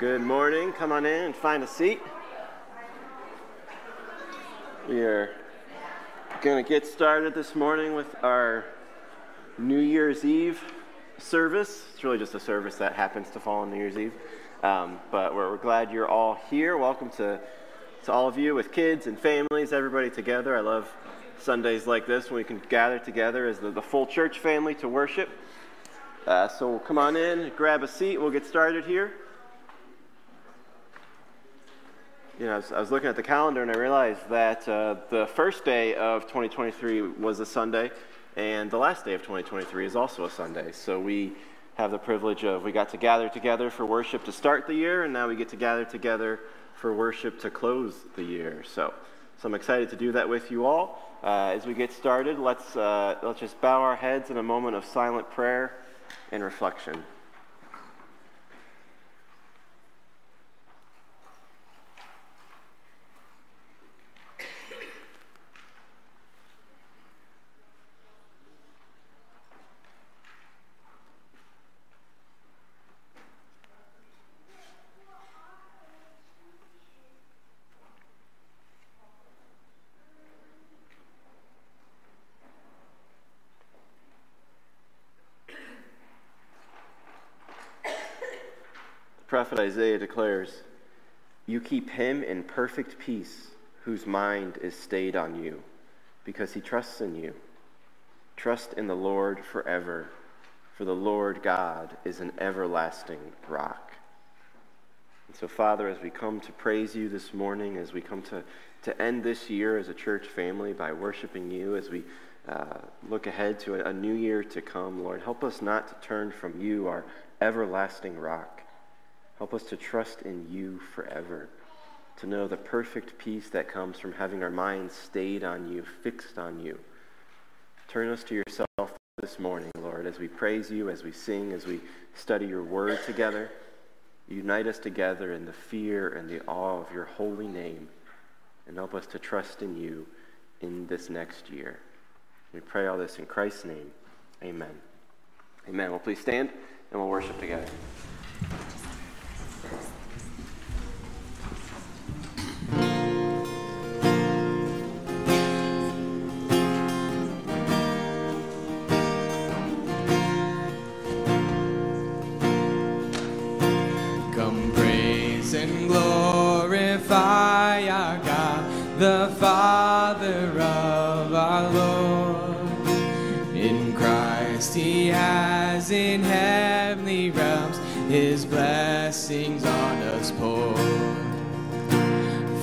Good morning. Come on in and find a seat. We are going to get started this morning with our New Year's Eve service. It's really just a service that happens to fall on New Year's Eve. Um, but we're, we're, glad you're all here. Welcome to, to all of you with kids and families, everybody together. I love Sundays like this when we can gather together as the, the full church family to worship. Uh, so come on in, grab a seat. We'll get started here. You know, I was, I was looking at the calendar and I realized that uh, the first day of 2023 was a Sunday, and the last day of 2023 is also a Sunday. So we have the privilege of we got to gather together for worship to start the year, and now we get to gather together for worship to close the year. So, so I'm excited to do that with you all. Uh, as we get started, let's, uh, let's just bow our heads in a moment of silent prayer and reflection. Isaiah declares, You keep him in perfect peace, whose mind is stayed on you, because he trusts in you. Trust in the Lord forever, for the Lord God is an everlasting rock. And so, Father, as we come to praise you this morning, as we come to, to end this year as a church family by worshiping you, as we uh, look ahead to a, a new year to come, Lord, help us not to turn from you, our everlasting rock. Help us to trust in you forever, to know the perfect peace that comes from having our minds stayed on you, fixed on you. Turn us to yourself this morning, Lord, as we praise you, as we sing, as we study your word together. Unite us together in the fear and the awe of your holy name, and help us to trust in you in this next year. We pray all this in Christ's name. Amen. Amen. Well, please stand and we'll worship together.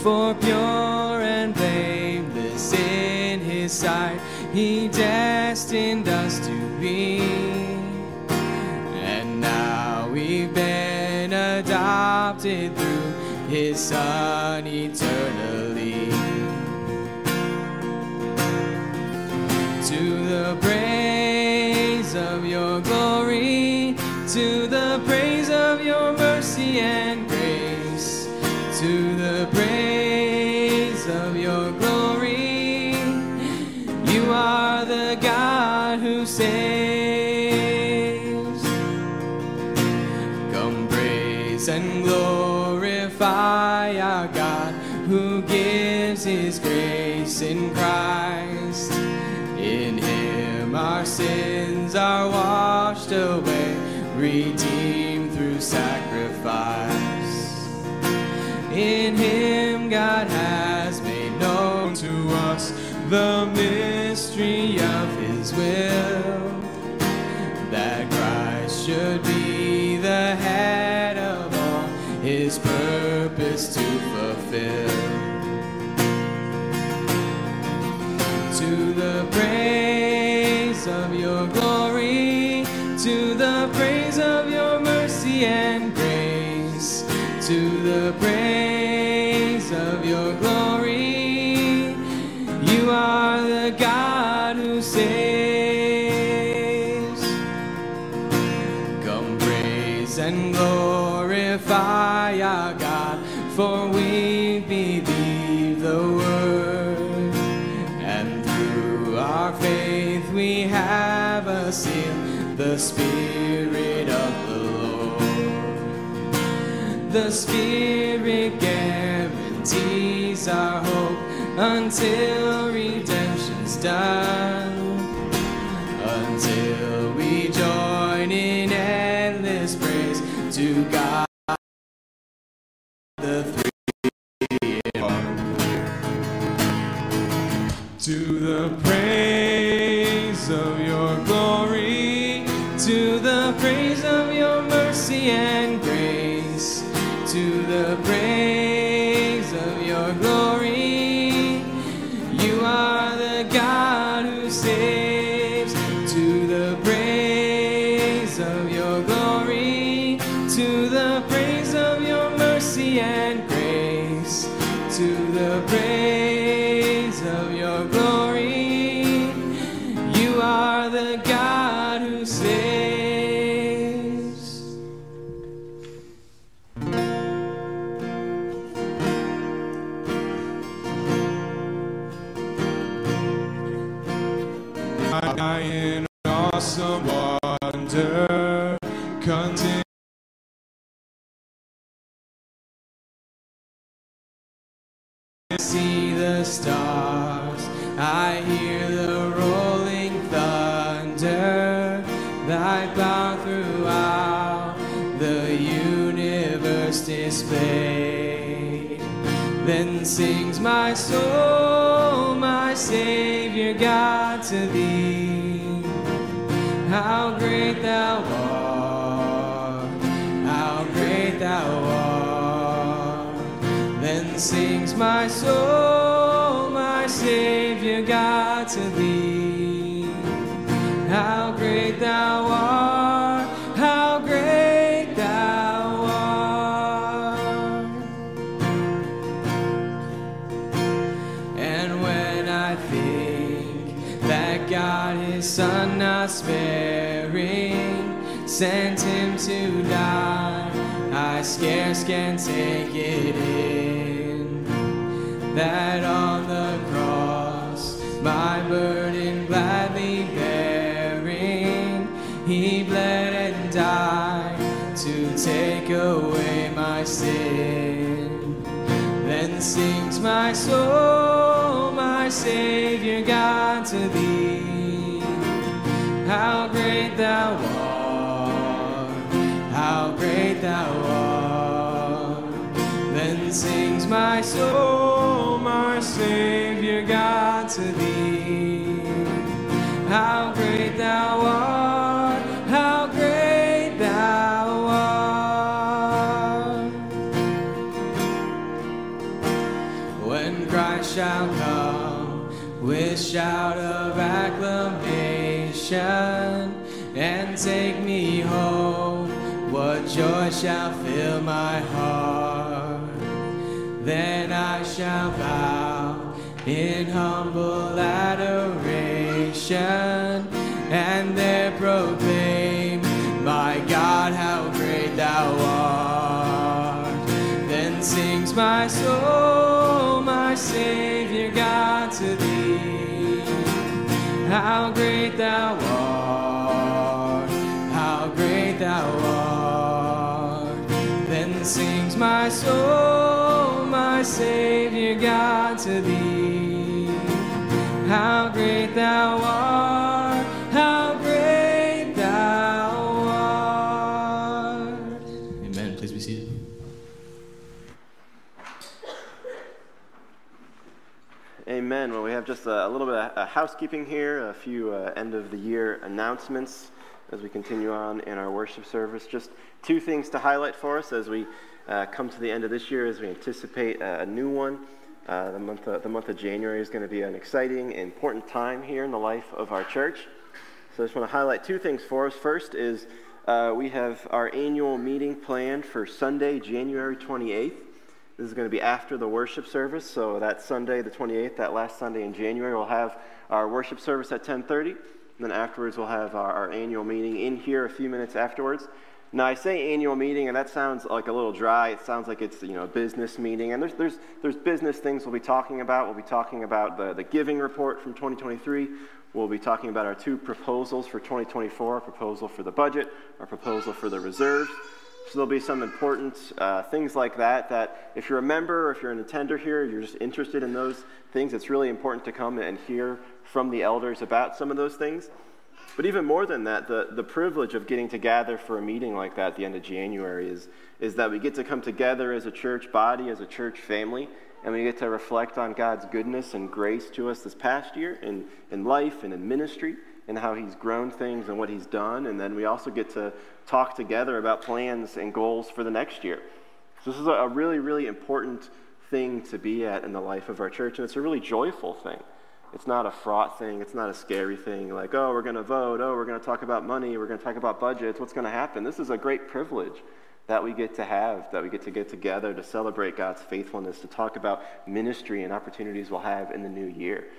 For pure and blameless in his sight, he destined us to be. And now we've been adopted through his Son eternally. Who saves. Come praise and glorify our God who gives his grace in Christ In him our sins are washed away, redeemed through sacrifice. In Him, God has made known to us the mystery that Christ should be the head of all His purpose to fulfill. The Spirit guarantees our hope until redemption's done. Until we join in endless praise to God. The three. To the to the my burden gladly bearing, he bled and died to take away my sin. Then sings my soul, my Savior God, to thee. How great thou art, how great thou art. Then sings my soul, my Savior How great thou art, how great thou art. when Christ shall come with shout of acclamation and take me home. What joy shall fill my heart? Then I shall bow in humble adoration and there proclaim, My God, how great thou art. Then sings my soul, my Savior God, to thee. How great thou art, how great thou art. Then sings my soul, my Savior God, to thee. How great thou art, how great thou art. Amen. Please be seated. Amen. Well, we have just a, a little bit of uh, housekeeping here, a few uh, end of the year announcements as we continue on in our worship service. Just two things to highlight for us as we uh, come to the end of this year, as we anticipate a, a new one. Uh, the, month of, the month of January is going to be an exciting, important time here in the life of our church. So I just want to highlight two things for us. First is uh, we have our annual meeting planned for Sunday, January 28th. This is going to be after the worship service, so that Sunday, the 28th, that last Sunday in January, we'll have our worship service at 10:30. And then afterwards, we'll have our, our annual meeting in here a few minutes afterwards. Now, I say annual meeting, and that sounds like a little dry. It sounds like it's you know a business meeting, and there's there's there's business things we'll be talking about. We'll be talking about the the giving report from 2023. We'll be talking about our two proposals for 2024: a proposal for the budget, our proposal for the reserves. So there'll be some important uh, things like that. That if you're a member or if you're an attender here, you're just interested in those things. It's really important to come and hear from the elders about some of those things. But even more than that, the, the privilege of getting to gather for a meeting like that at the end of January is, is that we get to come together as a church body, as a church family, and we get to reflect on God's goodness and grace to us this past year in, in life and in ministry and how He's grown things and what He's done. And then we also get to talk together about plans and goals for the next year. So this is a really, really important thing to be at in the life of our church, and it's a really joyful thing. It's not a fraught thing. It's not a scary thing like, oh, we're going to vote. Oh, we're going to talk about money. We're going to talk about budgets. What's going to happen? This is a great privilege that we get to have, that we get to get together to celebrate God's faithfulness, to talk about ministry and opportunities we'll have in the new year.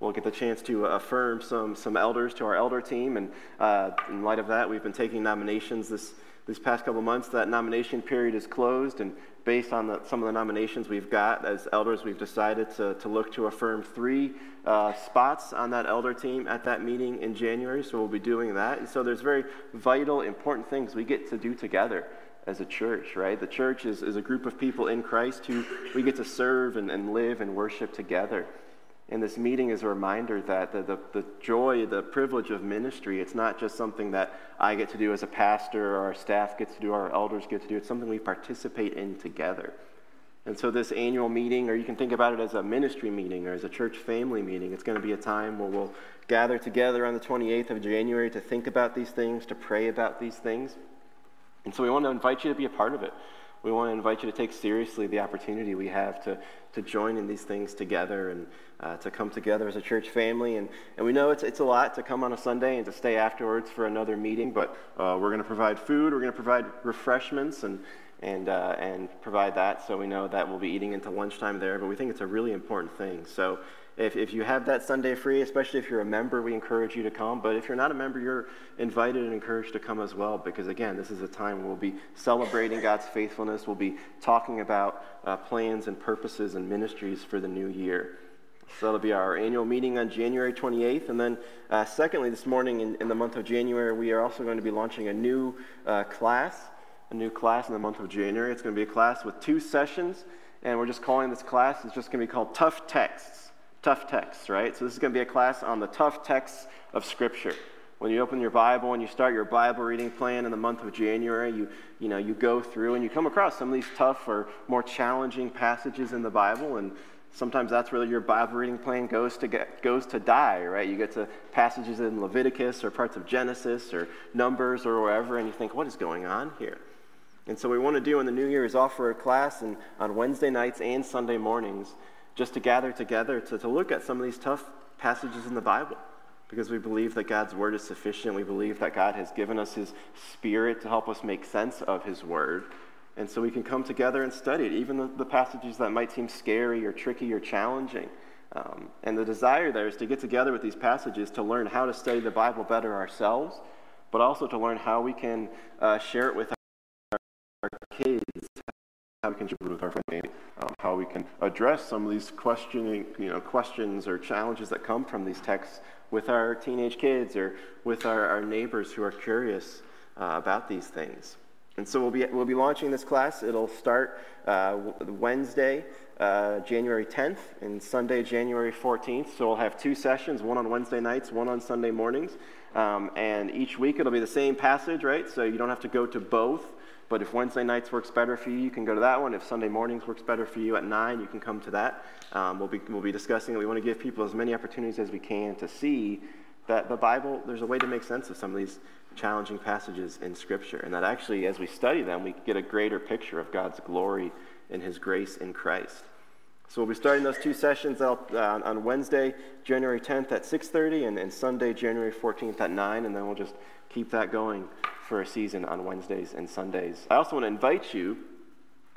We'll get the chance to affirm some, some elders to our elder team. And uh, in light of that, we've been taking nominations this, this past couple months. That nomination period is closed. And based on the, some of the nominations we've got as elders, we've decided to, to look to affirm three uh, spots on that elder team at that meeting in January. So we'll be doing that. And so there's very vital, important things we get to do together as a church, right? The church is, is a group of people in Christ who we get to serve and, and live and worship together. And this meeting is a reminder that the, the, the, joy, the privilege of ministry, it's not just something that I get to do as a pastor or our staff gets to do, our elders get to do. It's something we participate in together. And so, this annual meeting, or you can think about it as a ministry meeting or as a church family meeting, it's going to be a time where we'll gather together on the 28th of January to think about these things, to pray about these things. And so, we want to invite you to be a part of it. We want to invite you to take seriously the opportunity we have to, to join in these things together and uh, to come together as a church family. And, and we know it's, it's a lot to come on a Sunday and to stay afterwards for another meeting, but uh, we're going to provide food, we're going to provide refreshments, and, and, uh, and provide that. So we know that we'll be eating into lunchtime there, but we think it's a really important thing. So if, if you have that Sunday free, especially if you're a member, we encourage you to come. But if you're not a member, you're invited and encouraged to come as well, because again, this is a time we'll be celebrating God's faithfulness. We'll be talking about uh, plans and purposes and ministries for the new year. So that'll be our annual meeting on January 28th. And then, uh, secondly, this morning in, in, the month of January, we are also going to be launching a new uh, class, a new class in the month of January. It's going to be a class with two sessions, and we're just calling this class, it's just going to be called Tough Texts. Tough Texts, right? So this is going to be a class on the tough texts of Scripture. When you open your Bible and you start your Bible reading plan in the month of January, you, you, know, you go through and you come across some of these tough or more challenging passages in the Bible, and Sometimes that's where your Bible reading plan goes to, get, goes to die, right? You get to passages in Leviticus or parts of Genesis or Numbers or wherever, and you think, what is going on here? And so, what we want to do in the new year is offer a class and, on Wednesday nights and Sunday mornings just to gather together to, to look at some of these tough passages in the Bible because we believe that God's word is sufficient. We believe that God has given us his spirit to help us make sense of his word. And so we can come together and study it, even the, the passages that might seem scary or tricky or challenging. Um, and the desire there is to get together with these passages to learn how to study the Bible better ourselves, but also to learn how we can uh, share it with our, our, kids, how we can share it with our family, um, how we can address some of these questioning, you know, questions or challenges that come from these texts with our teenage kids or with our, our neighbors who are curious uh, about these things. And so we'll be, we'll be launching this class. It'll start uh, Wednesday, uh, January 10th, and Sunday, January 14th. So we'll have two sessions, one on Wednesday nights, one on Sunday mornings. Um, and each week it'll be the same passage, right? So you don't have to go to both. But if Wednesday nights works better for you, you can go to that one. If Sunday mornings works better for you at 9, you can come to that. Um, we'll, be, we'll be discussing it. We want to give people as many opportunities as we can to see that the Bible, there's a way to make sense of some of these challenging passages in Scripture. And that actually, as we study them, we get a greater picture of God's glory and His grace in Christ. So we'll be starting those two sessions out uh, on Wednesday, January 10th at 6:30, and, and Sunday, January 14th at 9, and then we'll just keep that going for a season on Wednesdays and Sundays. I also want to invite you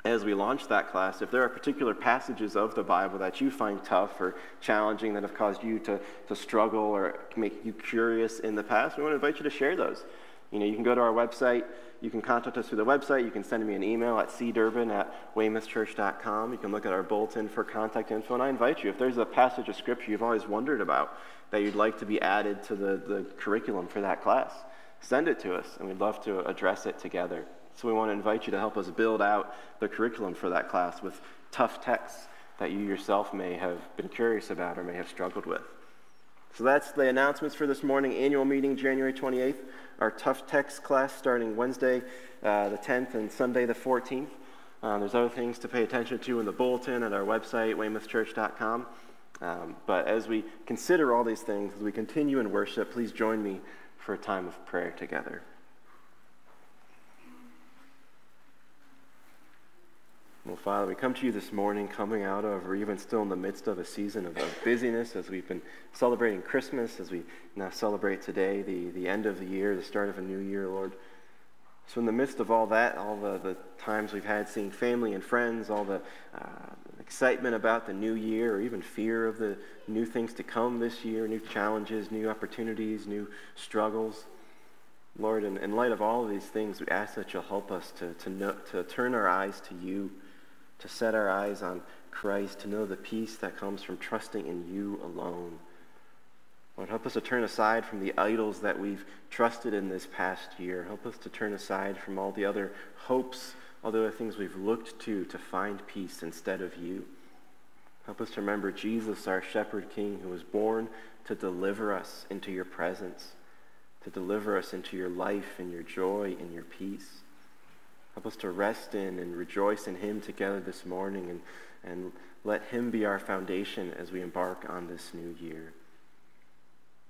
as we launch that class, if there are particular passages of the Bible that you find tough or challenging that have caused you to, to struggle or make you curious in the past, we want to invite you to share those. You know, you can go to our website, you can contact us through the website, you can send me an email at cdurbin at weymouthchurch.com, you can look at our bulletin for contact info, and I invite you, if there's a passage of scripture you've always wondered about that you'd like to be added to the, the curriculum for that class, send it to us, and we'd love to address it together. So we want to invite you to help us build out the curriculum for that class with tough texts that you yourself may have been curious about or may have struggled with. So that's the announcements for this morning. Annual meeting, January 28th. Our tough text class starting Wednesday, uh, the 10th, and Sunday, the 14th. Um, there's other things to pay attention to in the bulletin at our website, weymouthchurch.com. Um, but as we consider all these things, as we continue in worship, please join me for a time of prayer together. Well, Father, we come to you this morning coming out of, or even still in the midst of a season of, of, busyness as we've been celebrating Christmas, as we now celebrate today, the, the end of the year, the start of a new year, Lord. So, in the midst of all that, all the, the times we've had seeing family and friends, all the uh, excitement about the new year, or even fear of the new things to come this year, new challenges, new opportunities, new struggles, Lord, in, in light of all of these things, we ask that you'll help us to, to, know, to turn our eyes to you to set our eyes on Christ, to know the peace that comes from trusting in you alone. Lord, help us to turn aside from the idols that we've trusted in this past year. Help us to turn aside from all the other hopes, all the other things we've looked to to find peace instead of you. Help us to remember Jesus, our shepherd king, who was born to deliver us into your presence, to deliver us into your life and your joy and your peace. Help us to rest in and rejoice in him together this morning and, and let him be our foundation as we embark on this new year.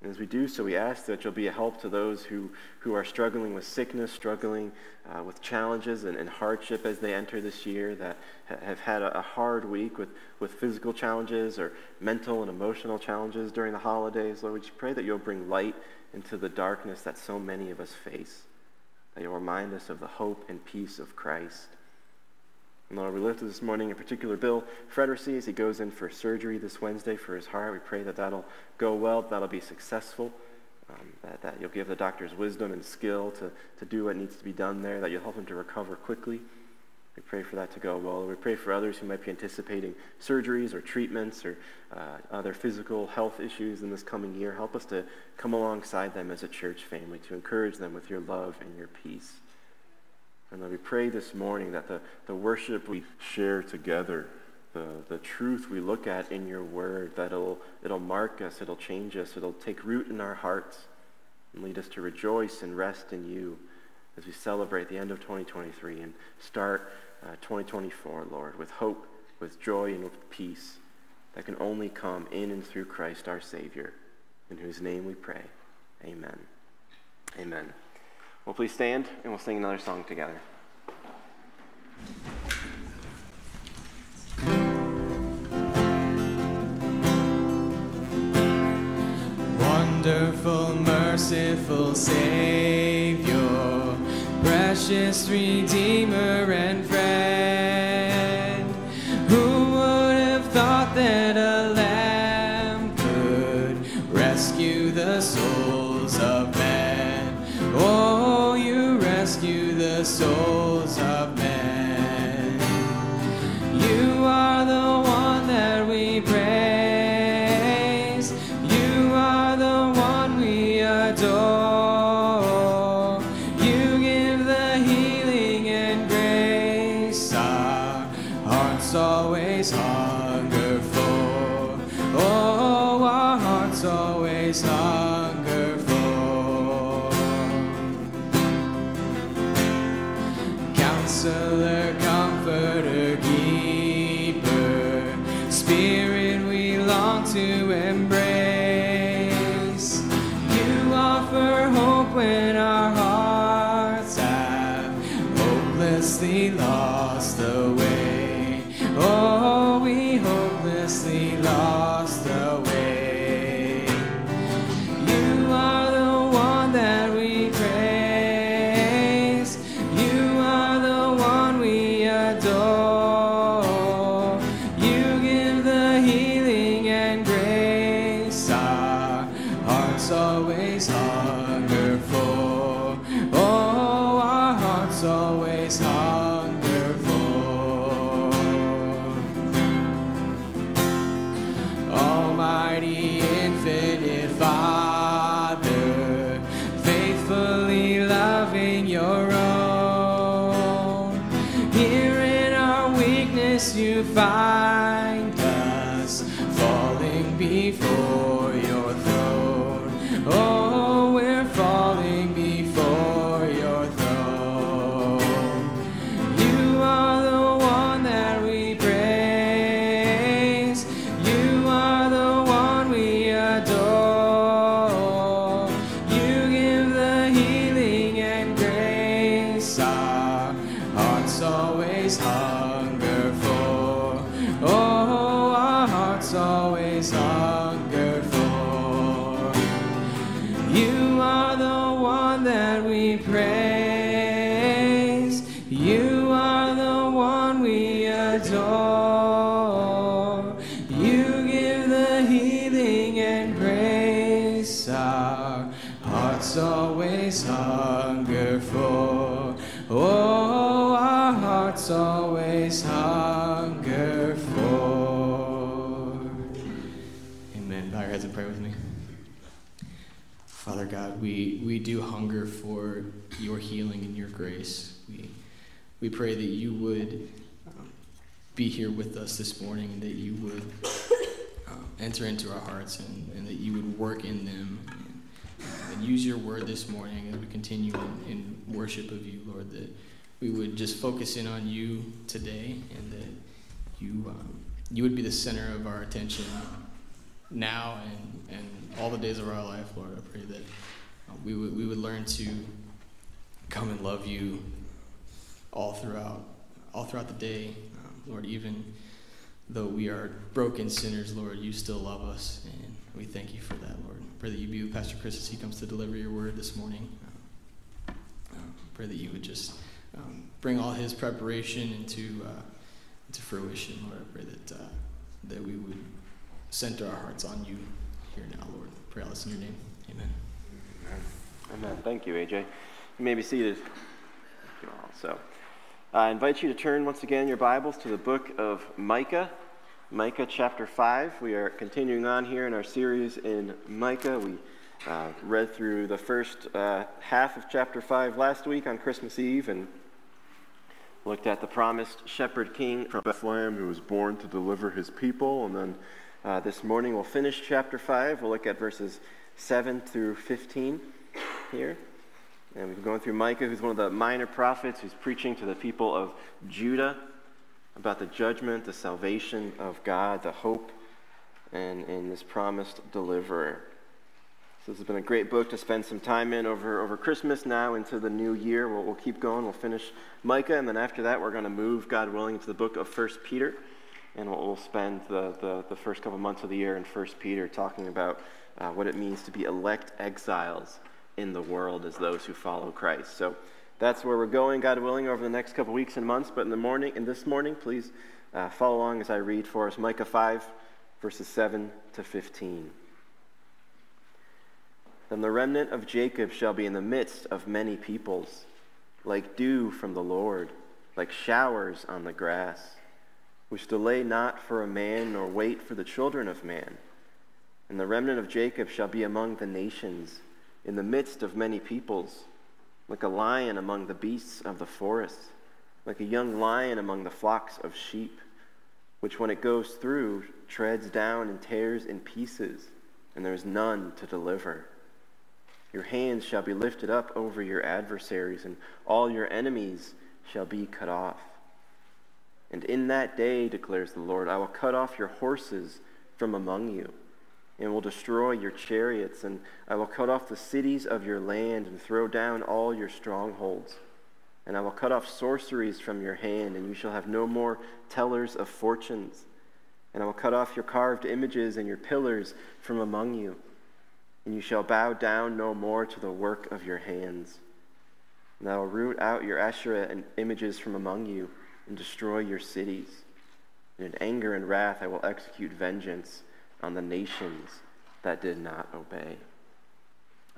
And as we do so, we ask that you'll be a help to those who, who are struggling with sickness, struggling uh, with challenges and, and, hardship as they enter this year, that ha- have had a, a, hard week with, with physical challenges or mental and emotional challenges during the holidays. Lord, we just pray that you'll bring light into the darkness that so many of us face that you'll remind us of the hope and peace of Christ. And Lord, we lift this morning in particular Bill Fredericy as he goes in for surgery this Wednesday for his heart. We pray that that'll go well, that'll be successful, um, that, that you'll give the doctors wisdom and skill to, to do what needs to be done there, that you'll help him to recover quickly. We pray for that to go well. We pray for others who might be anticipating surgeries or treatments or uh, other physical health issues in this coming year. Help us to come alongside them as a church family, to encourage them with your love and your peace. And Lord, we pray this morning that the, the worship we share together, the, the truth we look at in your word, that it'll, it'll mark us, it'll change us, it'll take root in our hearts and lead us to rejoice and rest in you as we celebrate the end of 2023 and start uh, 2024, Lord, with hope, with joy, and with peace that can only come in and through Christ our Savior, in whose name we pray. Amen. Amen. Well, please stand and we'll sing another song together. Wonderful, merciful Savior, precious Redeemer and friend, who would have thought that a lamb could rescue the souls of men? Oh, you rescue the souls for your healing and your grace. We, we pray that you would um, be here with us this morning and that you would um, enter into our hearts and, and that you would work in them and, and use your word this morning as we continue in, in worship of you, Lord, that we would just focus in on you today and that you, um, you would be the center of our attention now and, and all the days of our life, Lord. I pray that uh, we, would, we would learn to come and love you all throughout, all throughout the day, um, Lord. Even though we are broken sinners, Lord, you still love us, and we thank you for that, Lord. Pray that you be with Pastor Chris as he comes to deliver your word this morning. Um, um, pray that you would just um, bring all his preparation into uh, into fruition, Lord. I pray that uh, that we would center our hearts on you here now, Lord. Pray all this in your name. Amen. Thank you, AJ. You may be seated. Thank you all. So, I invite you to turn once again your Bibles to the book of Micah, Micah chapter 5. We are continuing on here in our series in Micah. We uh, read through the first uh, half of chapter 5 last week on Christmas Eve and looked at the promised shepherd king from Bethlehem who was born to deliver his people. And then uh, this morning we'll finish chapter 5. We'll look at verses 7 through 15 here. And we've been going through Micah, who's one of the minor prophets who's preaching to the people of Judah about the judgment, the salvation of God, the hope, and in this promised deliverer. So this has been a great book to spend some time in over, over Christmas now into the new year. We'll, we'll keep going. We'll finish Micah, and then after that, we're going to move, God willing, into the book of First Peter. And we'll, we'll spend the, the, the, first couple months of the year in First Peter talking about uh, what it means to be elect exiles in the world as those who follow Christ. So that's where we're going, God willing, over the next couple weeks and months. But in the morning, in this morning, please uh, follow along as I read for us Micah 5, verses 7 to 15. Then the remnant of Jacob shall be in the midst of many peoples, like dew from the Lord, like showers on the grass, which delay not for a man, nor wait for the children of man. And the remnant of Jacob shall be among the nations, in the midst of many peoples, like a lion among the beasts of the forest, like a young lion among the flocks of sheep, which when it goes through treads down and tears in pieces, and there is none to deliver. Your hands shall be lifted up over your adversaries, and all your enemies shall be cut off. And in that day, declares the Lord, I will cut off your horses from among you, and will destroy your chariots, and I will cut off the cities of your land, and throw down all your strongholds. And I will cut off sorceries from your hand, and you shall have no more tellers of fortunes. And I will cut off your carved images and your pillars from among you and you shall bow down no more to the work of your hands. And I will root out your Asherah and images from among you and destroy your cities. And in anger and wrath I will execute vengeance on the nations that did not obey.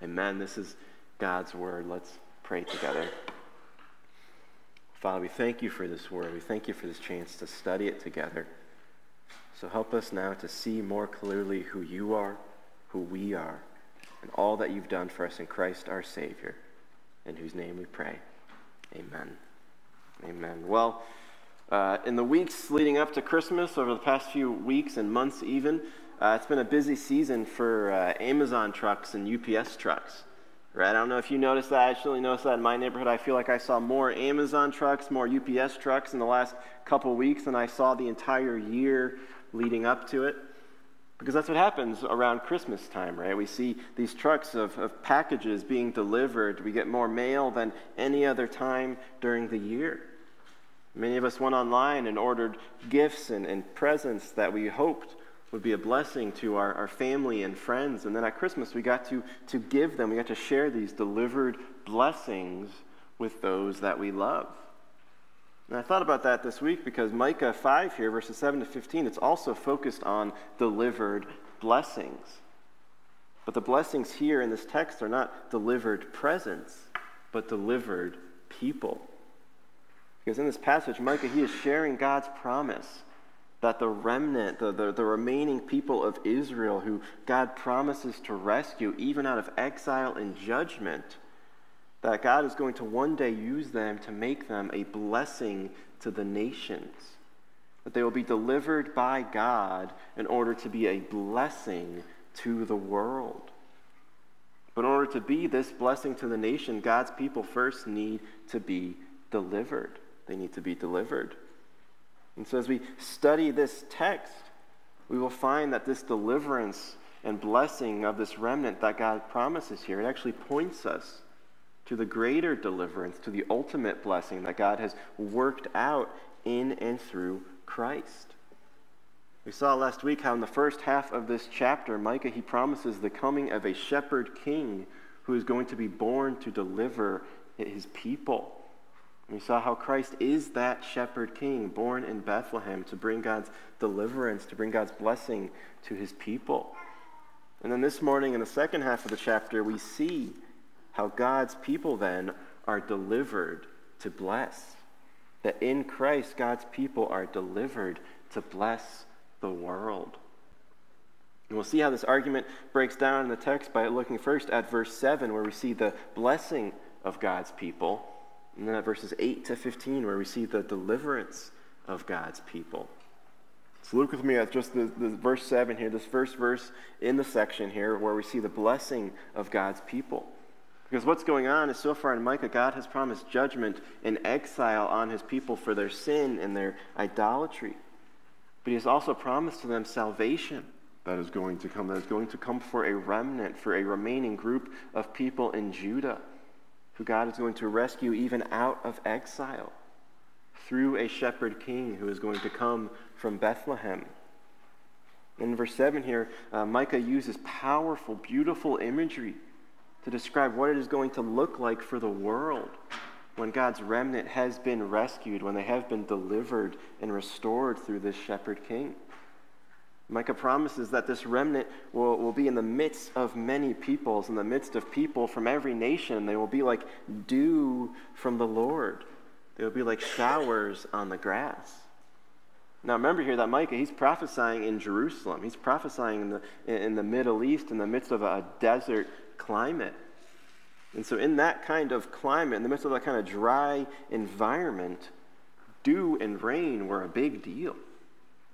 Amen. This is God's word. Let's pray together. Father, we thank you for this word. We thank you for this chance to study it together. So help us now to see more clearly who you are, who we are and all that you've done for us in Christ our Savior, in whose name we pray. Amen. Amen. Well, Uh, in the weeks leading up to Christmas, over the past few weeks and months even, uh, it's been a busy season for uh, Amazon trucks and UPS trucks. Right? I don't know if you noticed that. I actually noticed that in my neighborhood. I feel like I saw more Amazon trucks, more UPS trucks in the last couple weeks than I saw the entire year leading up to it. Because that's what happens around Christmas time, right? We see these trucks of, of packages being delivered. We get more mail than any other time during the year. Many of us went online and ordered gifts and, and presents that we hoped would be a blessing to our, our family and friends. And then at Christmas, we got to, to give them, we got to share these delivered blessings with those that we love. And I thought about that this week because Micah 5 here, verses 7 to 15, it's also focused on delivered blessings. But the blessings here in this text are not delivered presents, but delivered people. Because in this passage, Micah, he is sharing God's promise that the remnant, the, the, the, remaining people of Israel who God promises to rescue, even out of exile and judgment, that God is going to one day use them to make them a blessing to the nations. That they will be delivered by God in order to be a blessing to the world. But in order to be this blessing to the nation, God's people first need to be delivered. They need to be delivered. And so, as we study this text, we will find that this deliverance and blessing of this remnant that God promises here, it actually points us to the greater deliverance, to the ultimate blessing that God has worked out in and through Christ. We saw last week how in the first half of this chapter, Micah, he promises the coming of a shepherd king who is going to be born to deliver his people. We saw how Christ is that shepherd king born in Bethlehem to bring God's deliverance, to bring God's blessing to his people. And then this morning, in the second half of the chapter, we see how God's people then are delivered to bless. That in Christ, God's people are delivered to bless the world. And we'll see how this argument breaks down in the text by looking first at verse 7, where we see the blessing of God's people. And then at verses 8 to 15, where we see the deliverance of God's people. So look with me at just the, the verse 7 here, this first verse in the section here, where we see the blessing of God's people. Because what's going on is so far in Micah, God has promised judgment and exile on his people for their sin and their idolatry. But he has also promised to them salvation that is going to come, that is going to come for a remnant, for a remaining group of people in Judah who God is going to rescue even out of exile through a shepherd king who is going to come from Bethlehem. In verse 7 here, uh, Micah uses powerful, beautiful imagery to describe what it is going to look like for the world when God's remnant has been rescued, when they have been delivered and restored through this shepherd king. Micah promises that this remnant will, will be in the midst of many peoples, in the midst of people from every nation. They will be like dew from the Lord, they will be like showers on the grass. Now remember here that Micah, he's prophesying in Jerusalem. He's prophesying in the, in the Middle East, in the midst of a desert climate. And so, in that kind of climate, in the midst of that kind of dry environment, dew and rain were a big deal.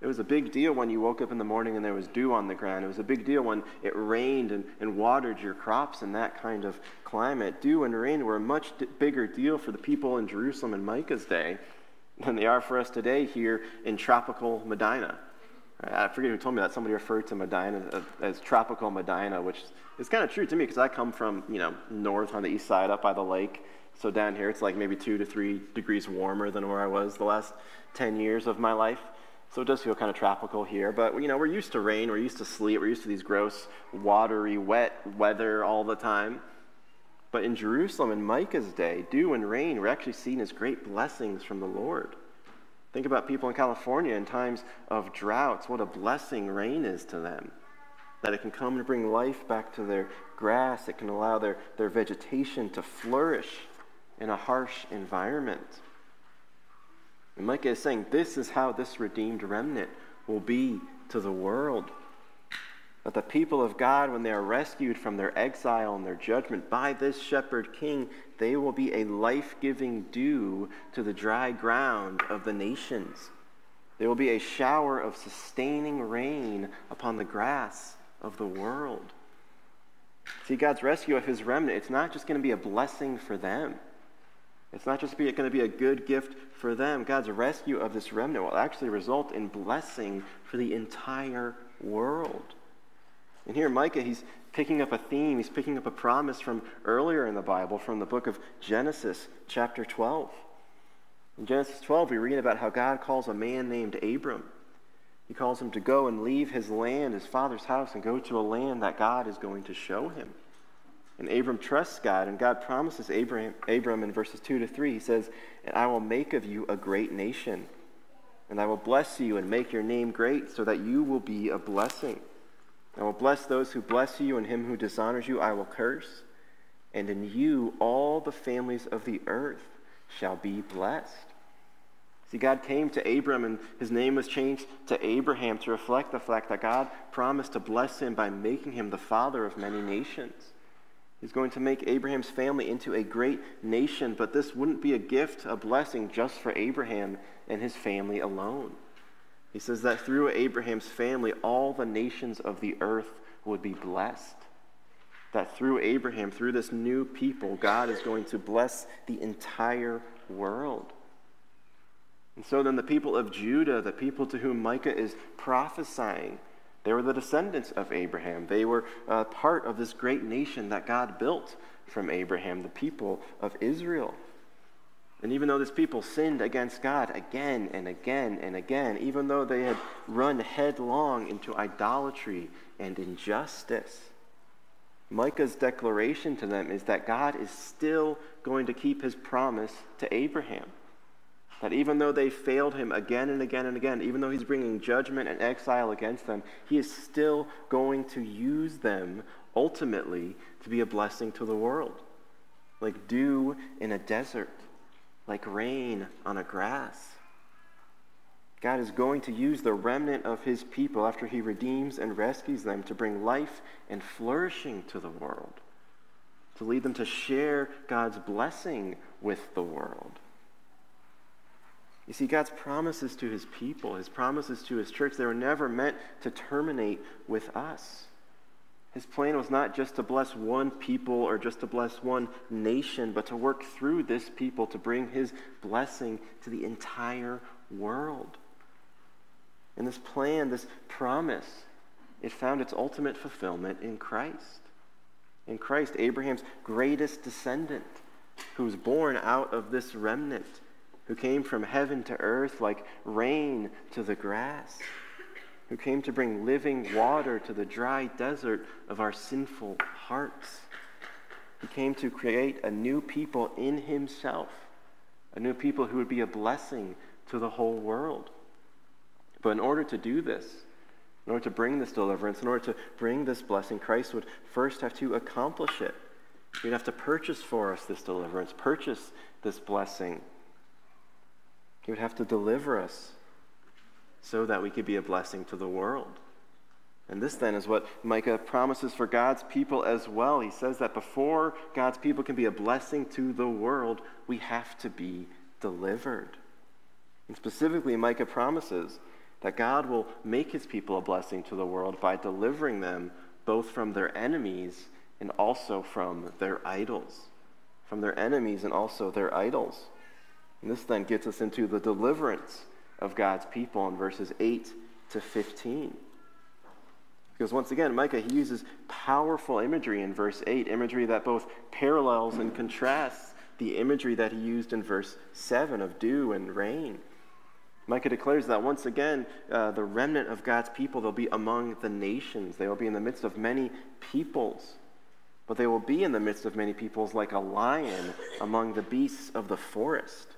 It was a big deal when you woke up in the morning and there was dew on the ground. It was a big deal when it rained and, and watered your crops in that kind of climate. Dew and rain were a much bigger deal for the people in Jerusalem in Micah's day than they are for us today here in tropical Medina. I forget who told me that. Somebody referred to Medina as tropical Medina, which is kind of true to me because I come from, you know, north on the east side up by the lake. So down here it's like maybe two to three degrees warmer than where I was the last 10 years of my life. So it does feel kind of tropical here, but you know, we're used to rain, we're used to sleet, we're used to these gross, watery, wet weather all the time. But in Jerusalem in Micah's day, dew and rain were actually seen as great blessings from the Lord. Think about people in California in times of droughts, what a blessing rain is to them. That it can come and bring life back to their grass, it can allow their, their vegetation to flourish in a harsh environment. And Micah is saying this is how this redeemed remnant will be to the world. That the people of God, when they are rescued from their exile and their judgment by this shepherd king, they will be a life giving dew to the dry ground of the nations. There will be a shower of sustaining rain upon the grass of the world. See, God's rescue of his remnant, it's not just going to be a blessing for them. It's not just going to be a good gift for them. God's rescue of this remnant will actually result in blessing for the entire world. And here, Micah, he's picking up a theme, he's picking up a promise from earlier in the Bible, from the book of Genesis, chapter 12. In Genesis 12, we read about how God calls a man named Abram. He calls him to go and leave his land, his father's house, and go to a land that God is going to show him. And Abram trusts God, and God promises Abram, Abram in verses 2 to 3, he says, And I will make of you a great nation, and I will bless you and make your name great, so that you will be a blessing. I will bless those who bless you, and him who dishonors you I will curse. And in you all the families of the earth shall be blessed. See, God came to Abram and his name was changed to Abraham to reflect the fact that God promised to bless him by making him the father of many nations. He's going to make Abraham's family into a great nation, but this wouldn't be a gift, a blessing just for Abraham and his family alone. He says that through Abraham's family, all the nations of the earth would be blessed. That through Abraham, through this new people, God is going to bless the entire world. And so then the people of Judah, the people to whom Micah is prophesying, they were the descendants of Abraham. They were uh, part of this great nation that God built from Abraham, the people of Israel. And even though this people sinned against God again and again and again, even though they had run headlong into idolatry and injustice, Micah's declaration to them is that God is still going to keep his promise to Abraham. That even though they failed him again and again and again, even though he's bringing judgment and exile against them, he is still going to use them ultimately to be a blessing to the world. Like dew in a desert, like rain on a grass. God is going to use the remnant of his people after he redeems and rescues them to bring life and flourishing to the world, to lead them to share God's blessing with the world. You see, God's promises to his people, his promises to his church, they were never meant to terminate with us. His plan was not just to bless one people or just to bless one nation, but to work through this people to bring his blessing to the entire world. And this plan, this promise, it found its ultimate fulfillment in Christ. In Christ, Abraham's greatest descendant, who was born out of this remnant who came from heaven to earth like rain to the grass, who came to bring living water to the dry desert of our sinful hearts. He came to create a new people in himself, a new people who would be a blessing to the whole world. But in order to do this, in order to bring this deliverance, in order to bring this blessing, Christ would first have to accomplish it. He'd have to purchase for us this deliverance, purchase this blessing. He would have to deliver us so that we could be a blessing to the world. And this then is what Micah promises for God's people as well. He says that before God's people can be a blessing to the world, we have to be delivered. And specifically, Micah promises that God will make his people a blessing to the world by delivering them both from their enemies and also from their idols. From their enemies and also their idols. And this then gets us into the deliverance of God's people in verses 8 to 15. Because once again, Micah, he uses powerful imagery in verse 8, imagery that both parallels and contrasts the imagery that he used in verse 7 of dew and rain. Micah declares that once again, uh, the remnant of God's people, they'll be among the nations. They will be in the midst of many peoples. But they will be in the midst of many peoples like a lion among the beasts of the forest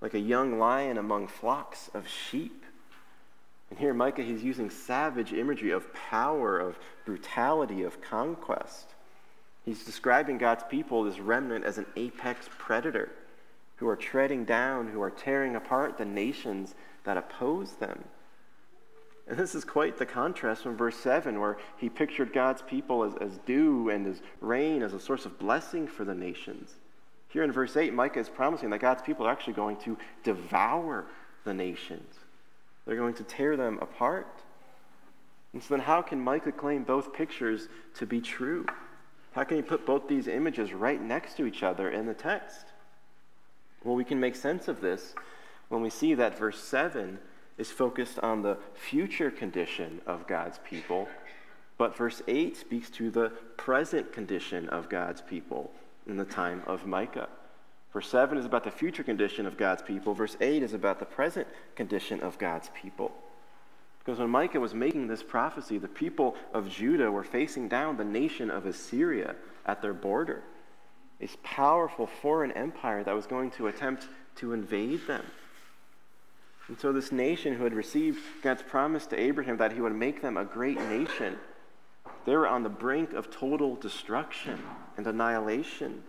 like a young lion among flocks of sheep. And here, Micah, he's using savage imagery of power, of brutality, of conquest. He's describing God's people, this remnant, as an apex predator who are treading down, who are tearing apart the nations that oppose them. And this is quite the contrast from verse 7, where he pictured God's people as, as dew and as rain as a source of blessing for the nations. Here in verse 8, Micah is promising that God's people are actually going to devour the nations, they're going to tear them apart. And so then, how can Micah claim both pictures to be true? How can he put both these images right next to each other in the text? Well, we can make sense of this when we see that verse 7 is focused on the future condition of God's people, but verse 8 speaks to the present condition of God's people in the time of Micah. Verse 7 is about the future condition of God's people, verse 8 is about the present condition of God's people. Because when Micah was making this prophecy, the people of Judah were facing down the nation of Assyria at their border, this powerful foreign empire that was going to attempt to invade them. And so, this nation who had received God's promise to Abraham that he would make them a great nation, they were on the brink of total destruction and annihilation.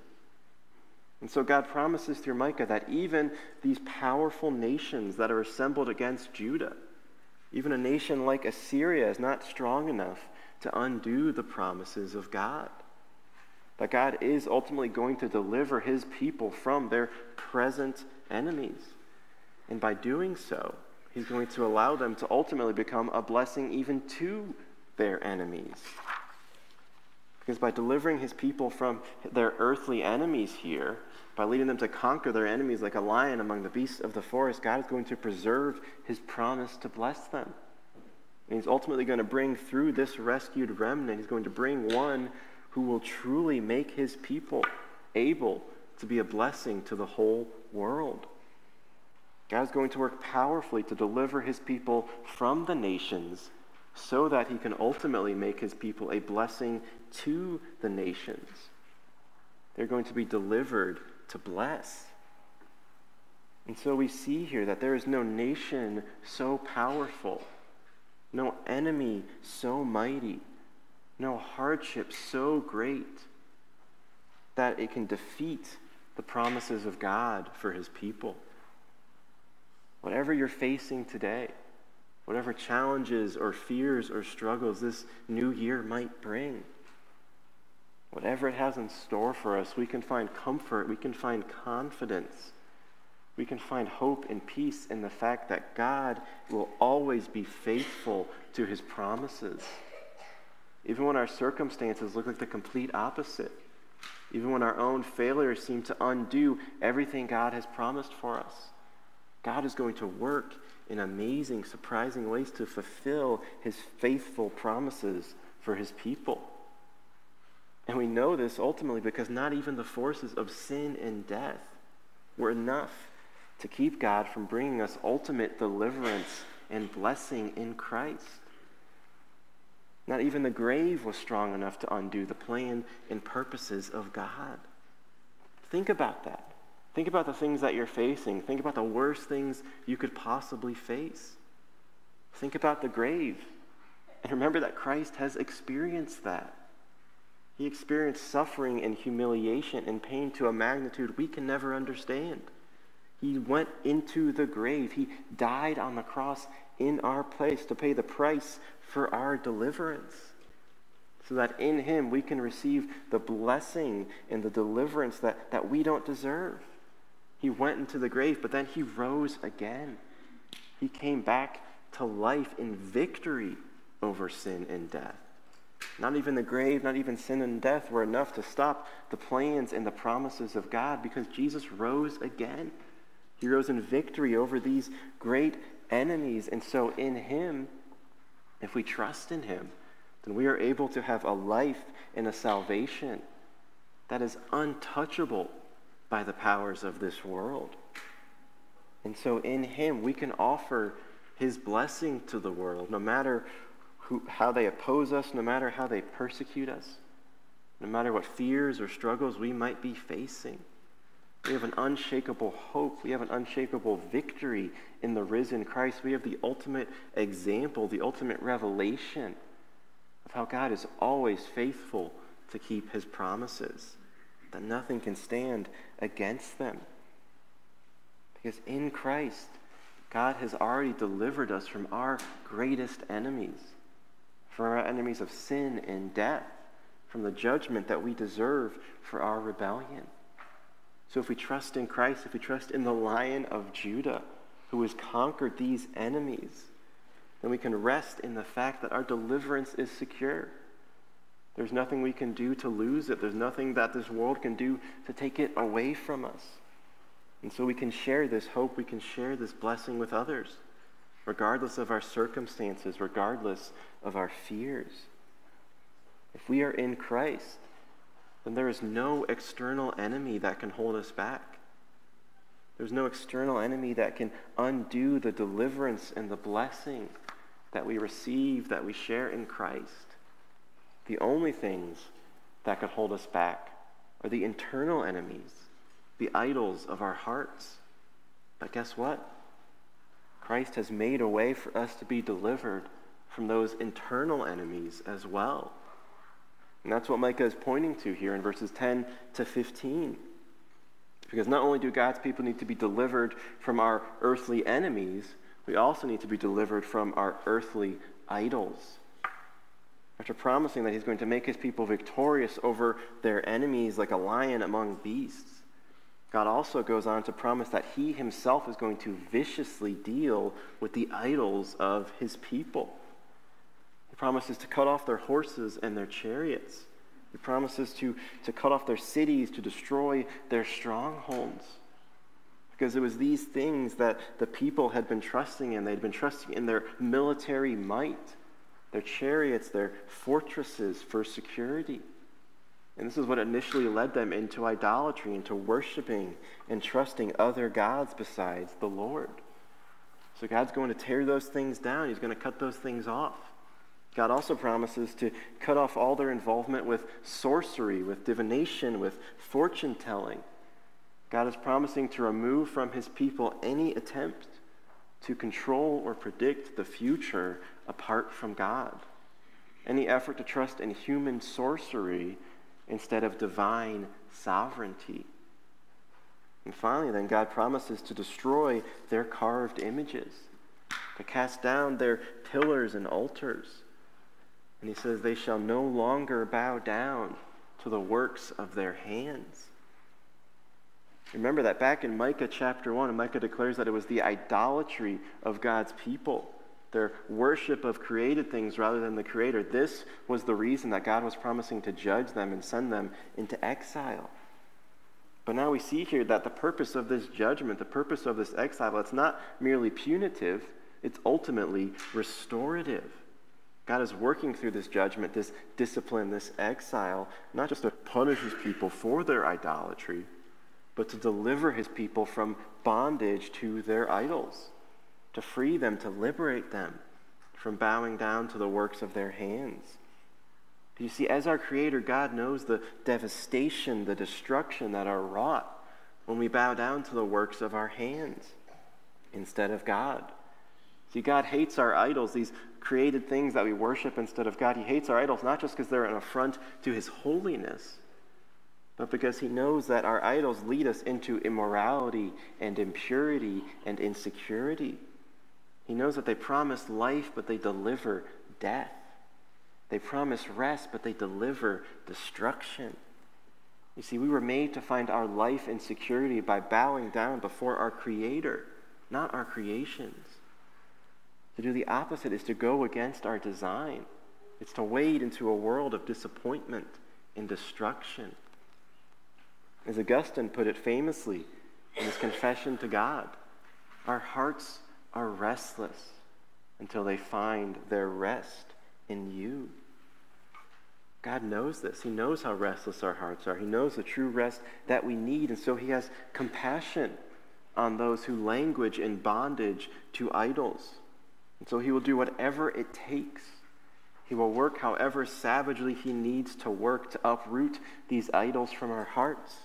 And so, God promises through Micah that even these powerful nations that are assembled against Judah, even a nation like Assyria, is not strong enough to undo the promises of God. That God is ultimately going to deliver his people from their present enemies. And by doing so, he's going to allow them to ultimately become a blessing even to their enemies. Because by delivering his people from their earthly enemies here, by leading them to conquer their enemies like a lion among the beasts of the forest, God is going to preserve his promise to bless them. And he's ultimately going to bring through this rescued remnant, he's going to bring one who will truly make his people able to be a blessing to the whole world. God is going to work powerfully to deliver his people from the nations so that he can ultimately make his people a blessing to the nations. They're going to be delivered to bless. And so we see here that there is no nation so powerful, no enemy so mighty, no hardship so great that it can defeat the promises of God for his people. Whatever you're facing today, whatever challenges or fears or struggles this new year might bring, whatever it has in store for us, we can find comfort, we can find confidence, we can find hope and peace in the fact that God will always be faithful to his promises. Even when our circumstances look like the complete opposite, even when our own failures seem to undo everything God has promised for us. God is going to work in amazing, surprising ways to fulfill his faithful promises for his people. And we know this ultimately because not even the forces of sin and death were enough to keep God from bringing us ultimate deliverance and blessing in Christ. Not even the grave was strong enough to undo the plan and purposes of God. Think about that. Think about the things that you're facing. Think about the worst things you could possibly face. Think about the grave. And remember that Christ has experienced that. He experienced suffering and humiliation and pain to a magnitude we can never understand. He went into the grave. He died on the cross in our place to pay the price for our deliverance so that in him we can receive the blessing and the deliverance that, that we don't deserve. He went into the grave, but then he rose again. He came back to life in victory over sin and death. Not even the grave, not even sin and death were enough to stop the plans and the promises of God because Jesus rose again. He rose in victory over these great enemies. And so, in Him, if we trust in Him, then we are able to have a life and a salvation that is untouchable by the powers of this world. And so in Him, we can offer His blessing to the world, no matter who, how they oppose us, no matter how they persecute us, no matter what fears or struggles we might be facing. We have an unshakable hope. We have an unshakable victory in the risen Christ. We have the ultimate example, the ultimate revelation of how God is always faithful to keep his promises that nothing can stand against them. Because in Christ, God has already delivered us from our greatest enemies, from our enemies of sin and death, from the judgment that we deserve for our rebellion. So if we trust in Christ, if we trust in the Lion of Judah, who has conquered these enemies, then we can rest in the fact that our deliverance is secure. There's nothing we can do to lose it. There's nothing that this world can do to take it away from us. And so we can share this hope, we can share this blessing with others, regardless of our circumstances, regardless of our fears. If we are in Christ, then there is no external enemy that can hold us back. There's no external enemy that can undo the deliverance and the blessing that we receive, that we share in Christ. The only things that could hold us back are the internal enemies, the idols of our hearts. But guess what? Christ has made a way for us to be delivered from those internal enemies as well. And that's what Micah is pointing to here in verses 10 to 15. Because not only do God's people need to be delivered from our earthly enemies, we also need to be delivered from our earthly idols. After promising that he's going to make his people victorious over their enemies like a lion among beasts, God also goes on to promise that he himself is going to viciously deal with the idols of his people. He promises to cut off their horses and their chariots. He promises to, to cut off their cities, to destroy their strongholds. Because it was these things that the people had been trusting in. They'd been trusting in their military might, their chariots, their fortresses for security. And this is what initially led them into idolatry, into worshiping and trusting other gods besides the Lord. So God's going to tear those things down, He's going to cut those things off. God also promises to cut off all their involvement with sorcery, with divination, with fortune telling. God is promising to remove from his people any attempt to control or predict the future apart from God. Any effort to trust in human sorcery instead of divine sovereignty. And finally, then, God promises to destroy their carved images, to cast down their pillars and altars and he says, They shall no longer bow down to the works of their hands. Remember that back in Micah chapter 1, Micah declares that it was the idolatry of God's people, their worship of created things rather than the Creator. This was the reason that God was promising to judge them and send them into exile. But now we see here that the purpose of this judgment, the purpose of this exile, it's not merely punitive, it's ultimately restorative. God is working through this judgment, this discipline, this exile, not just to punish his people for their idolatry, but to deliver his people from bondage to their idols, to free them, to liberate them from bowing down to the works of their hands. You see, as our Creator, God knows the devastation, the destruction that are wrought when we bow down to the works of our hands instead of God. See, God hates our idols, these created things that we worship instead of God. He hates our idols not just because they're an affront to His holiness, but because He knows that our idols lead us into immorality and impurity and insecurity. He knows that they promise life, but they deliver death. They promise rest, but they deliver destruction. You see, we were made to find our life and security by bowing down before our Creator, not our creations. To do the opposite is to go against our design. It's to wade into a world of disappointment and destruction. As Augustine put it famously in his confession to God, our hearts are restless until they find their rest in you. God knows this. He knows how restless our hearts are. He knows the true rest that we need. And so he has compassion on those who language in bondage to idols. And so he will do whatever it takes. He will work however savagely he needs to work to uproot these idols from our hearts,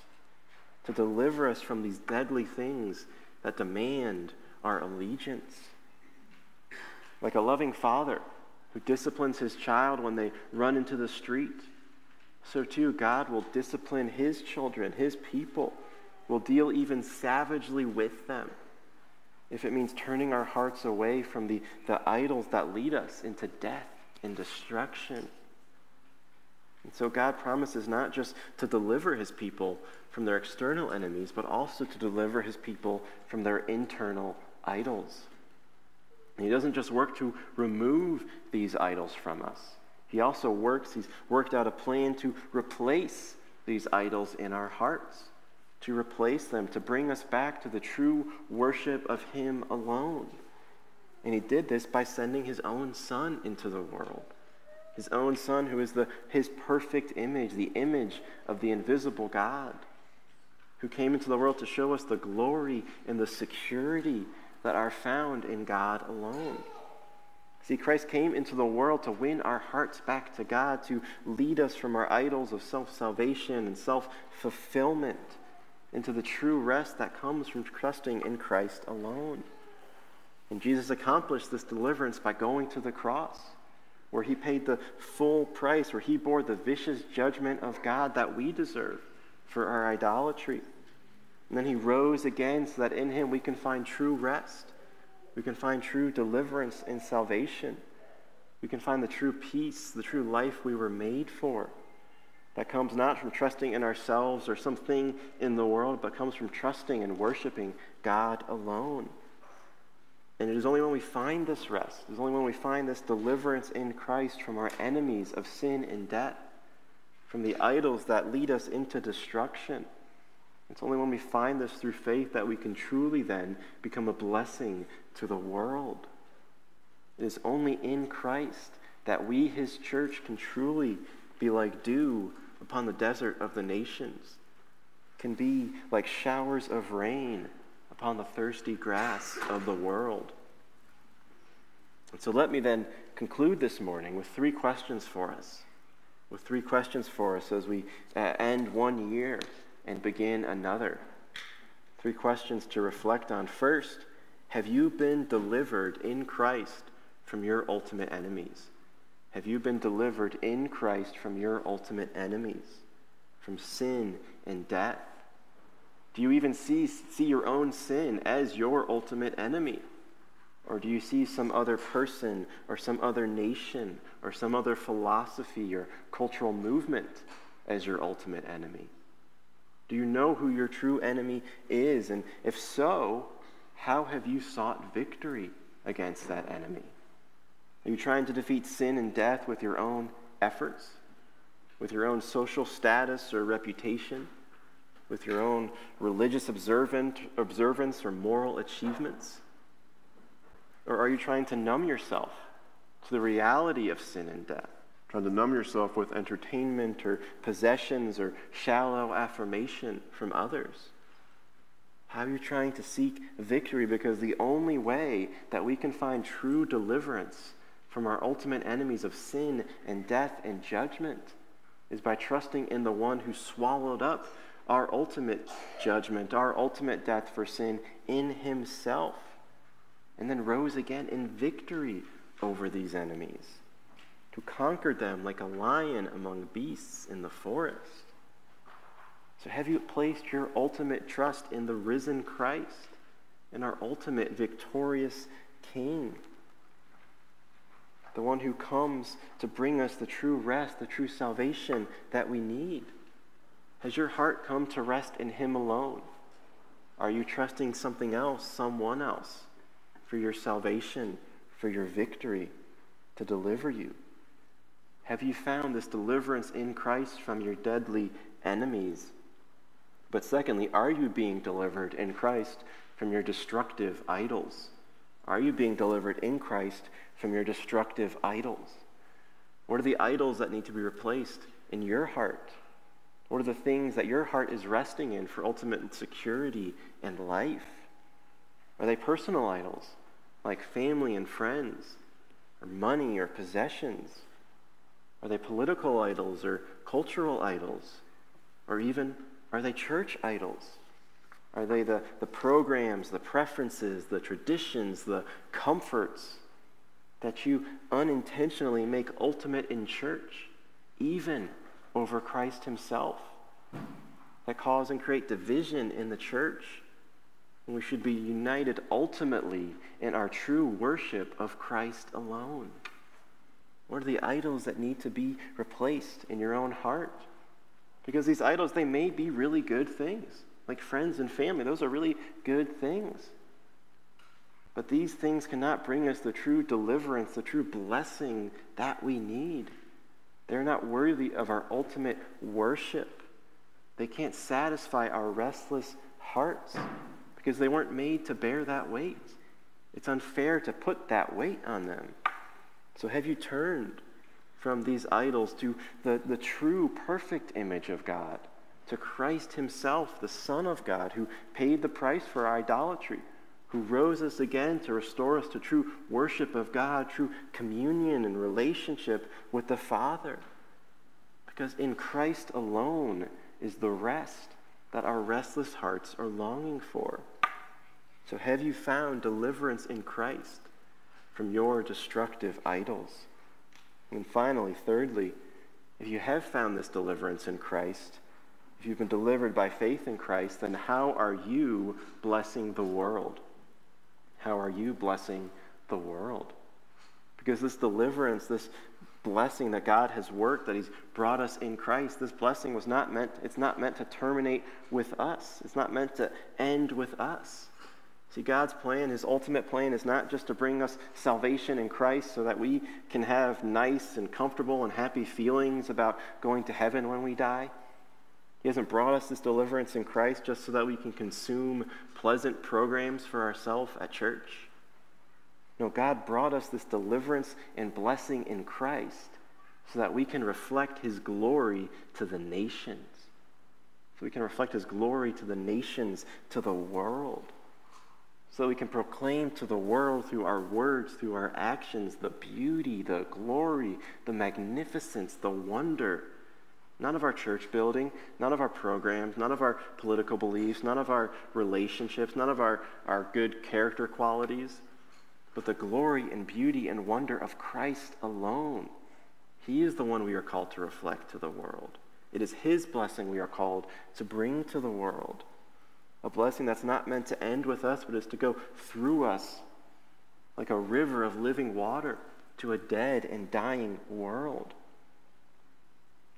to deliver us from these deadly things that demand our allegiance. Like a loving father who disciplines his child when they run into the street, so too God will discipline his children, his people, will deal even savagely with them if it means turning our hearts away from the, the idols that lead us into death and destruction. And so God promises not just to deliver his people from their external enemies, but also to deliver his people from their internal idols. He doesn't just work to remove these idols from us. He also works, he's worked out a plan to replace these idols in our hearts to replace them, to bring us back to the true worship of Him alone. And He did this by sending His own Son into the world. His own Son, who is the, His perfect image, the image of the invisible God, who came into the world to show us the glory and the security that are found in God alone. See, Christ came into the world to win our hearts back to God, to lead us from our idols of self salvation and self fulfillment into the true rest that comes from trusting in Christ alone. And Jesus accomplished this deliverance by going to the cross, where he paid the full price, where he bore the vicious judgment of God that we deserve for our idolatry. And then he rose again so that in him we can find true rest. We can find true deliverance and salvation. We can find the true peace, the true life we were made for that comes not from trusting in ourselves or something in the world, but comes from trusting and worshiping God alone. And it is only when we find this rest, it is only when we find this deliverance in Christ from our enemies of sin and death, from the idols that lead us into destruction. It's only when we find this through faith that we can truly then become a blessing to the world. It is only in Christ that we, his church, can truly be like dew upon the desert of the nations, can be like showers of rain upon the thirsty grass of the world. And so let me then conclude this morning with three questions for us. With three questions for us as we uh, end one year and begin another. Three questions to reflect on. First, have you been delivered in Christ from your ultimate enemies? Have you been delivered in Christ from your ultimate enemies, from sin and death? Do you even see, see your own sin as your ultimate enemy? Or do you see some other person or some other nation or some other philosophy or cultural movement as your ultimate enemy? Do you know who your true enemy is? And if so, how have you sought victory against that enemy? Are you trying to defeat sin and death with your own efforts, with your own social status or reputation, with your own religious observant, observance or moral achievements? Or are you trying to numb yourself to the reality of sin and death? Trying to numb yourself with entertainment or possessions or shallow affirmation from others? How are you trying to seek victory? Because the only way that we can find true deliverance from our ultimate enemies of sin and death and judgment is by trusting in the one who swallowed up our ultimate judgment, our ultimate death for sin in himself, and then rose again in victory over these enemies, to conquer them like a lion among beasts in the forest. So, have you placed your ultimate trust in the risen Christ, in our ultimate victorious King? the one who comes to bring us the true rest, the true salvation that we need? Has your heart come to rest in Him alone? Are you trusting something else, someone else, for your salvation, for your victory, to deliver you? Have you found this deliverance in Christ from your deadly enemies? But secondly, are you being delivered in Christ from your destructive idols? Are you being delivered in Christ from your destructive idols? What are the idols that need to be replaced in your heart? What are the things that your heart is resting in for ultimate security and life? Are they personal idols, like family and friends, or money or possessions? Are they political idols or cultural idols? Or even, are they church idols? Are they the, the programs, the preferences, the traditions, the comforts that you unintentionally make ultimate in church, even over Christ Himself, that cause and create division in the church, And we should be united ultimately in our true worship of Christ alone. What are the idols that need to be replaced in your own heart? Because these idols, they may be really good things, like friends and family. Those are really good things. But these things cannot bring us the true deliverance, the true blessing that we need. They're not worthy of our ultimate worship. They can't satisfy our restless hearts because they weren't made to bear that weight. It's unfair to put that weight on them. So, have you turned from these idols to the, the true, perfect image of God, to Christ Himself, the Son of God, who paid the price for our idolatry? who rose us again to restore us to true worship of God, true communion and relationship with the Father. Because in Christ alone is the rest that our restless hearts are longing for. So, have you found deliverance in Christ from your destructive idols? And finally, thirdly, if you have found this deliverance in Christ, if you've been delivered by faith in Christ, then how are you blessing the world? How are you blessing the world? Because this deliverance, this blessing that God has worked, that He's brought us in Christ, this blessing was not meant, it's not meant to terminate with us. It's not meant to end with us. See, God's plan, His ultimate plan, is not just to bring us salvation in Christ so that we can have nice and comfortable and happy feelings about going to heaven when we die. He hasn't brought us this deliverance in Christ just so that we can consume pleasant programs for ourselves at church. No, God brought us this deliverance and blessing in Christ so that we can reflect His glory to the nations. So we can reflect His glory to the nations, to the world. So we can proclaim to the world through our words, through our actions, the beauty, the glory, the magnificence, the wonder None of our church building, none of our programs, none of our political beliefs, none of our relationships, none of our, our good character qualities, but the glory and beauty and wonder of Christ alone. He is the one we are called to reflect to the world. It is His blessing we are called to bring to the world. A blessing that's not meant to end with us, but is to go through us like a river of living water to a dead and dying world.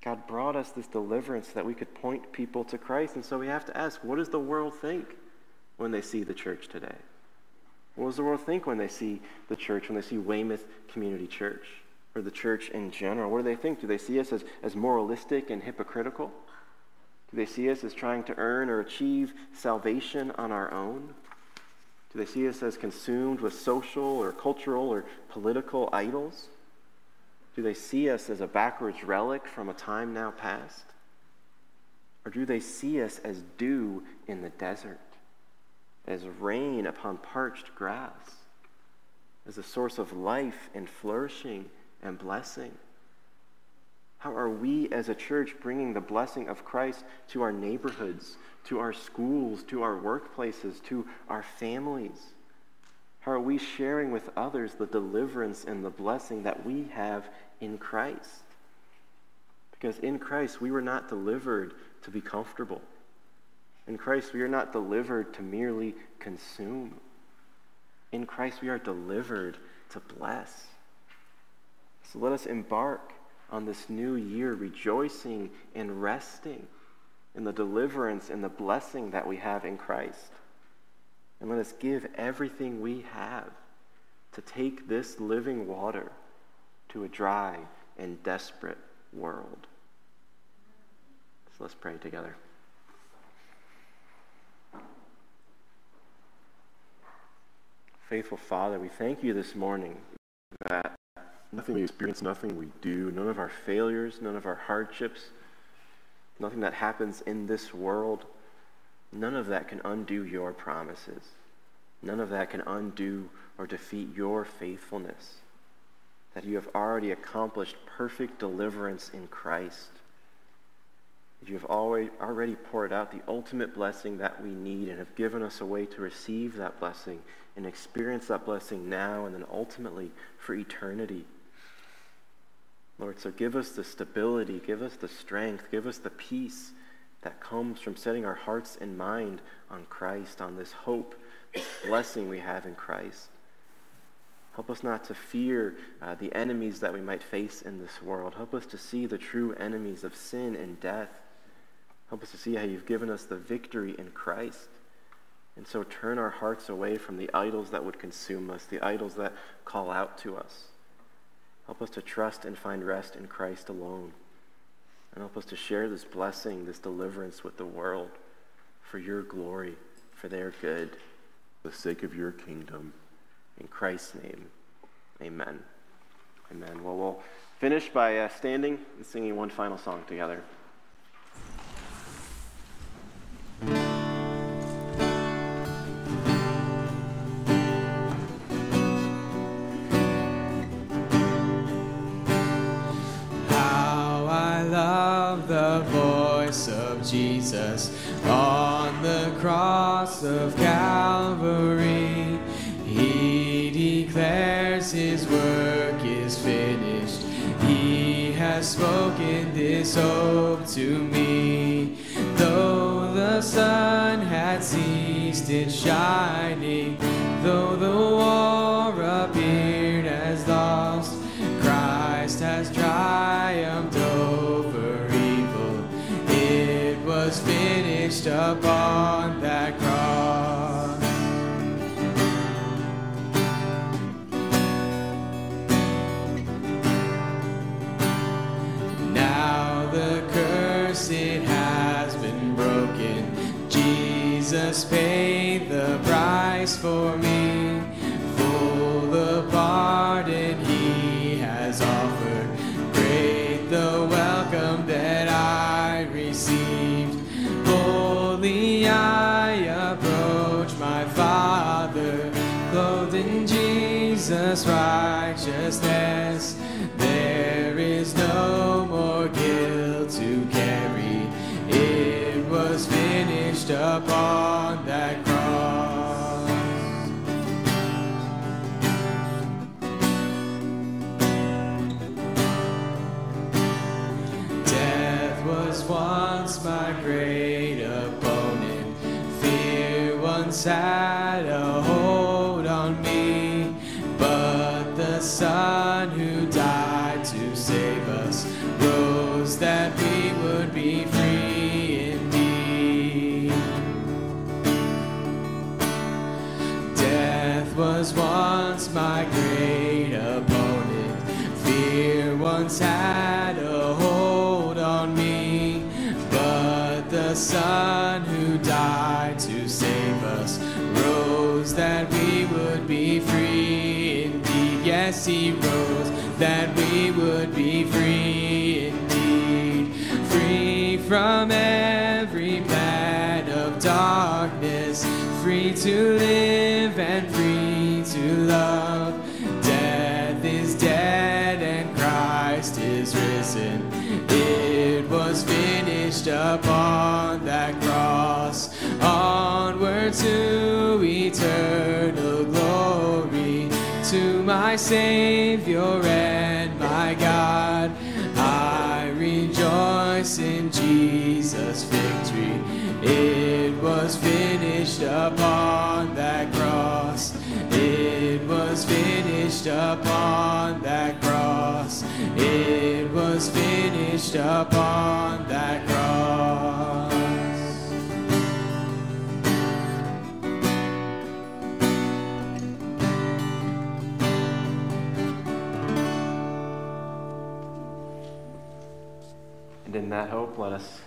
God brought us this deliverance so that we could point people to Christ. And so we have to ask what does the world think when they see the church today? What does the world think when they see the church, when they see Weymouth Community Church or the church in general? What do they think? Do they see us as, as moralistic and hypocritical? Do they see us as trying to earn or achieve salvation on our own? Do they see us as consumed with social or cultural or political idols? Do they see us as a backwards relic from a time now past? Or do they see us as dew in the desert, as rain upon parched grass, as a source of life and flourishing and blessing? How are we as a church bringing the blessing of Christ to our neighborhoods, to our schools, to our workplaces, to our families? How are we sharing with others the deliverance and the blessing that we have in Christ. Because in Christ, we were not delivered to be comfortable. In Christ, we are not delivered to merely consume. In Christ, we are delivered to bless. So let us embark on this new year rejoicing and resting in the deliverance and the blessing that we have in Christ. And let us give everything we have to take this living water to a dry and desperate world. So let's pray together. Faithful Father, we thank you this morning that nothing we experience, nothing we do, none of our failures, none of our hardships, nothing that happens in this world, none of that can undo your promises. None of that can undo or defeat your faithfulness that you have already accomplished perfect deliverance in Christ. That you have already, already poured out the ultimate blessing that we need and have given us a way to receive that blessing and experience that blessing now and then ultimately for eternity. Lord, so give us the stability, give us the strength, give us the peace that comes from setting our hearts and mind on Christ, on this hope, this blessing we have in Christ. Help us not to fear uh, the enemies that we might face in this world. Help us to see the true enemies of sin and death. Help us to see how you've given us the victory in Christ. And so turn our hearts away from the idols that would consume us, the idols that call out to us. Help us to trust and find rest in Christ alone. And help us to share this blessing, this deliverance with the world for your glory, for their good, for the sake of your kingdom. In Christ's name, amen. Amen. Well, we'll finish by uh, standing and singing one final song together. Jesus on the cross of Calvary. He declares his work is finished. He has spoken this hope to me. Though the sun had ceased its shining, finished had a hold on me. But the Son who died to save us rose that we would be free indeed. Death was once my great opponent. Fear once had a hold on me. But the Son that we would be free indeed. Yes, he rose that we would be free indeed. Free from every plan of darkness. Free to live and free to love. Death is dead and Christ is risen. It was finished upon that my Savior and my God. I rejoice in Jesus' victory. It was finished upon that cross. It was finished upon that cross. It was finished upon in that hope, let us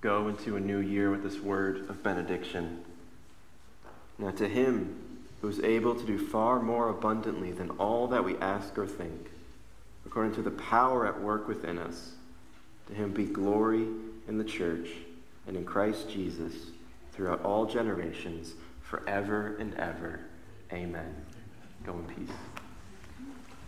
go into a new year with this word of benediction. Now, to him who is able to do far more abundantly than all that we ask or think, according to the power at work within us, to him be glory in the church and in Christ Jesus throughout all generations, forever and ever. Amen. Go in peace.